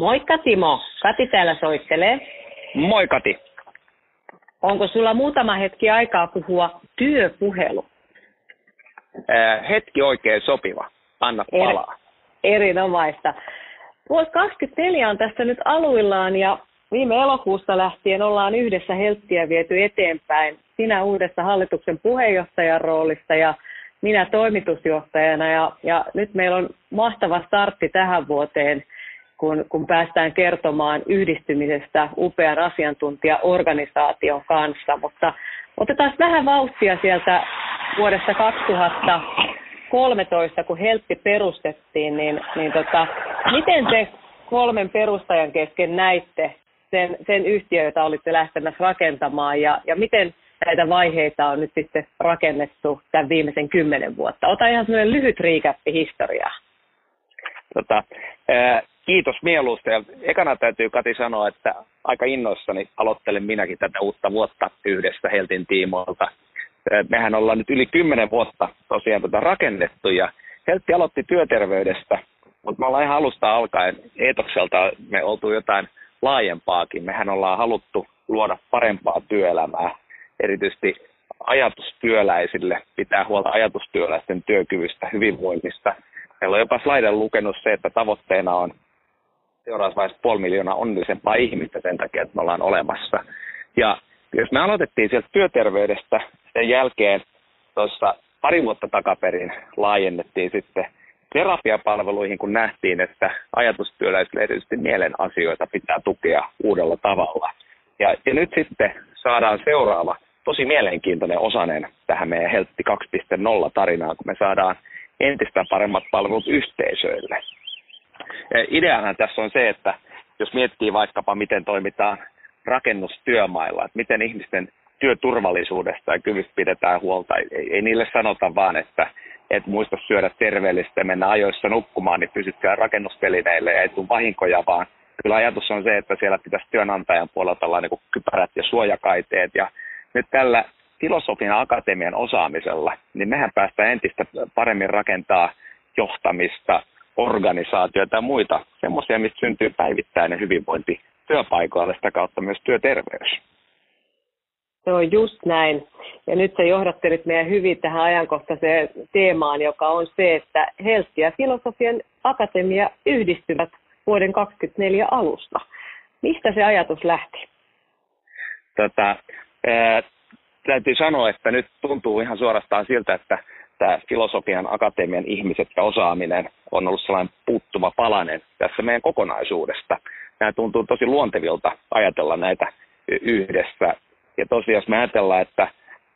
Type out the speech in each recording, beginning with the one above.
Moikka Timo, Kati täällä soittelee. Moi Kati. Onko sulla muutama hetki aikaa puhua työpuhelu? Äh, hetki oikein sopiva. Anna palaa. Er, erinomaista. Vuosi 24 on tässä nyt aluillaan ja viime elokuusta lähtien ollaan yhdessä Helttiä viety eteenpäin. Sinä uudessa hallituksen puheenjohtajan roolissa ja minä toimitusjohtajana ja, ja nyt meillä on mahtava startti tähän vuoteen – kun, kun päästään kertomaan yhdistymisestä upean asiantuntijaorganisaation kanssa. Mutta otetaan vähän vauhtia sieltä vuodesta 2013, kun Helppi perustettiin, niin, niin tota, miten te kolmen perustajan kesken näitte sen, sen yhtiön, jota olitte lähtemässä rakentamaan, ja, ja miten näitä vaiheita on nyt sitten rakennettu tämän viimeisen kymmenen vuotta? Ota ihan sellainen lyhyt riikäppi historiaa. Tota, Kiitos mieluusta. Ja ekana täytyy Kati sanoa, että aika innoissani aloittelen minäkin tätä uutta vuotta yhdessä Heltin tiimoilta. Mehän ollaan nyt yli kymmenen vuotta tosiaan tätä rakennettu ja Heltti aloitti työterveydestä, mutta me ollaan ihan alusta alkaen etokselta me oltu jotain laajempaakin. Mehän ollaan haluttu luoda parempaa työelämää, erityisesti ajatustyöläisille, pitää huolta ajatustyöläisten työkyvystä, hyvinvoinnista. Meillä on jopa slaiden lukenut se, että tavoitteena on seuraavassa vaiheessa puoli miljoonaa onnellisempaa ihmistä sen takia, että me ollaan olemassa. Ja jos me aloitettiin sieltä työterveydestä, sen jälkeen tuossa pari vuotta takaperin laajennettiin sitten terapiapalveluihin, kun nähtiin, että ajatustyöläisille erityisesti mielen asioita pitää tukea uudella tavalla. Ja, ja nyt sitten saadaan seuraava tosi mielenkiintoinen osanen tähän meidän Heltti 2.0 tarinaan, kun me saadaan entistä paremmat palvelut yhteisöille. Ideahan tässä on se, että jos miettii vaikkapa miten toimitaan rakennustyömailla, että miten ihmisten työturvallisuudesta ja kyvystä pidetään huolta. Ei, ei niille sanota vaan, että et muista syödä terveellistä ja mennä ajoissa nukkumaan, niin pysytkää rakennustelineille ja ei tule vahinkoja, vaan kyllä ajatus on se, että siellä pitäisi työnantajan puolelta olla niin kypärät ja suojakaiteet. Ja nyt tällä filosofian akatemian osaamisella, niin mehän päästään entistä paremmin rakentaa johtamista, organisaatioita ja muita, semmoisia, mistä syntyy päivittäinen hyvinvointi työpaikoille, sitä kautta myös työterveys. Se on just näin. Ja nyt sä johdattelit meidän hyvin tähän ajankohtaiseen teemaan, joka on se, että Helsi ja Filosofian Akatemia yhdistyvät vuoden 2024 alusta. Mistä se ajatus lähti? Tota, ää, täytyy sanoa, että nyt tuntuu ihan suorastaan siltä, että tämä filosofian akatemian ihmiset ja osaaminen on ollut sellainen puuttuva palanen tässä meidän kokonaisuudesta. Nämä tuntuu tosi luontevilta ajatella näitä yhdessä. Ja tosiaan jos me ajatellaan, että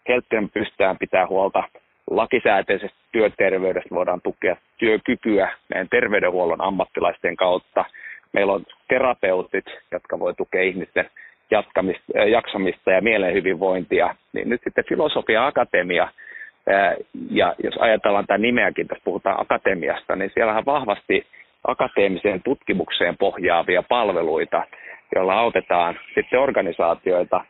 helppojen pystytään pitää huolta lakisääteisestä työterveydestä, voidaan tukea työkykyä meidän terveydenhuollon ammattilaisten kautta. Meillä on terapeutit, jotka voi tukea ihmisten jatkamista, jaksamista ja mielen hyvinvointia. Niin nyt sitten Filosofia Akatemia – ja jos ajatellaan tämän nimeäkin, tässä puhutaan akatemiasta, niin siellä on vahvasti akateemiseen tutkimukseen pohjaavia palveluita, joilla autetaan sitten organisaatioita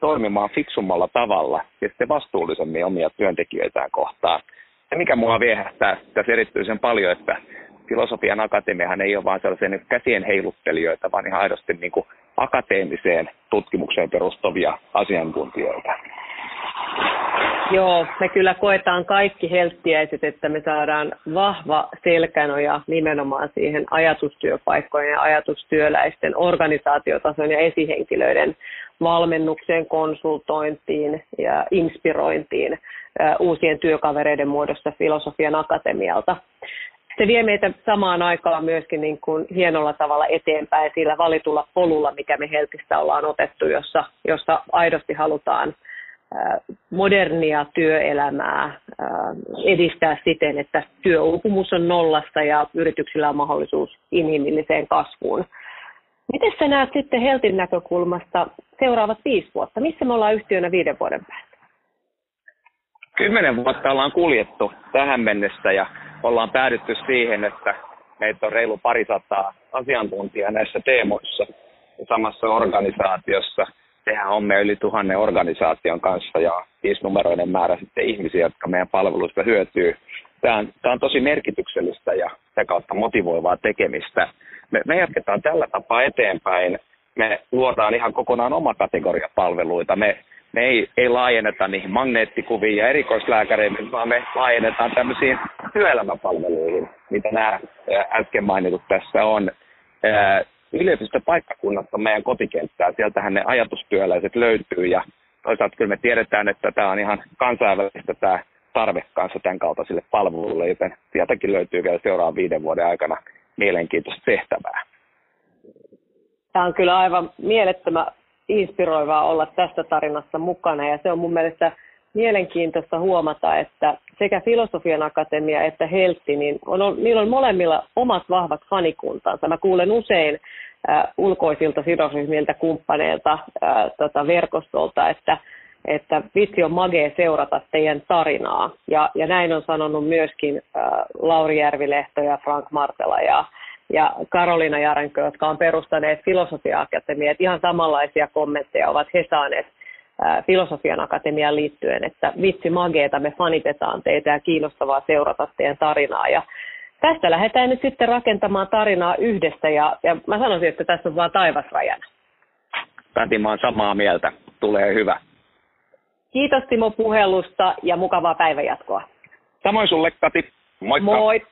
toimimaan fiksummalla tavalla ja sitten vastuullisemmin omia työntekijöitään kohtaan. Ja mikä mua viehättää tässä erityisen paljon, että filosofian akatemiahan ei ole vain sellaisia niin käsien heiluttelijoita, vaan ihan aidosti niin kuin akateemiseen tutkimukseen perustuvia asiantuntijoita. Joo, me kyllä koetaan kaikki helttiäiset, että me saadaan vahva selkänoja nimenomaan siihen ajatustyöpaikkojen ja ajatustyöläisten organisaatiotason ja esihenkilöiden valmennukseen, konsultointiin ja inspirointiin uusien työkavereiden muodossa Filosofian Akatemialta. Se vie meitä samaan aikaan myöskin niin kuin hienolla tavalla eteenpäin sillä valitulla polulla, mikä me Heltistä ollaan otettu, jossa, jossa aidosti halutaan – modernia työelämää edistää siten, että työuupumus on nollasta ja yrityksillä on mahdollisuus inhimilliseen kasvuun. Miten sä näet sitten Heltin näkökulmasta seuraavat viisi vuotta? Missä me ollaan yhtiönä viiden vuoden päästä? Kymmenen vuotta ollaan kuljettu tähän mennessä ja ollaan päädytty siihen, että meitä on reilu parisataa asiantuntijaa näissä teemoissa samassa organisaatiossa – tehdään hommia yli tuhannen organisaation kanssa ja viisinumeroinen määrä sitten ihmisiä, jotka meidän palveluista hyötyy. Tämä on, tämä on tosi merkityksellistä ja sitä kautta motivoivaa tekemistä. Me, me jatketaan tällä tapaa eteenpäin. Me luodaan ihan kokonaan oma kategoria palveluita. Me, me ei, ei laajenneta niihin magneettikuviin ja erikoislääkäreihin, vaan me laajennetaan tämmöisiin työelämäpalveluihin, mitä nämä äsken mainitut tässä on. Yliopistopaikkakunnat on meidän kotikenttää, sieltähän ne ajatustyöläiset löytyy ja toisaalta kyllä me tiedetään, että tämä on ihan kansainvälistä tämä tarve kanssa tämän kaltaisille palveluille, joten sieltäkin löytyy vielä seuraavan viiden vuoden aikana mielenkiintoista tehtävää. Tämä on kyllä aivan mielettömän inspiroivaa olla tässä tarinassa mukana ja se on mun mielestä mielenkiintoista huomata, että sekä Filosofian Akatemia että Heltti, niin on, niillä on molemmilla omat vahvat fanikuntansa. Mä kuulen usein äh, ulkoisilta sidosryhmiltä, kumppaneilta, äh, tota, verkostolta, että että vitsi on magee seurata teidän tarinaa. Ja, ja näin on sanonut myöskin äh, Lauri Järvilehto ja Frank Martela ja, ja Karolina Jarenkö, jotka on perustaneet Filosofia Akatemiaa. Ihan samanlaisia kommentteja ovat he saaneet Filosofian Akatemiaan liittyen, että vitsi mageeta, me fanitetaan teitä ja kiinnostavaa seurata teidän tarinaa. Ja tästä lähdetään nyt sitten rakentamaan tarinaa yhdessä ja, ja mä sanoisin, että tässä on vaan taivasrajana. Päti, mä samaa mieltä. Tulee hyvä. Kiitos Timo puhelusta ja mukavaa päivänjatkoa. Samoin sulle Kati. Moikka. Moi.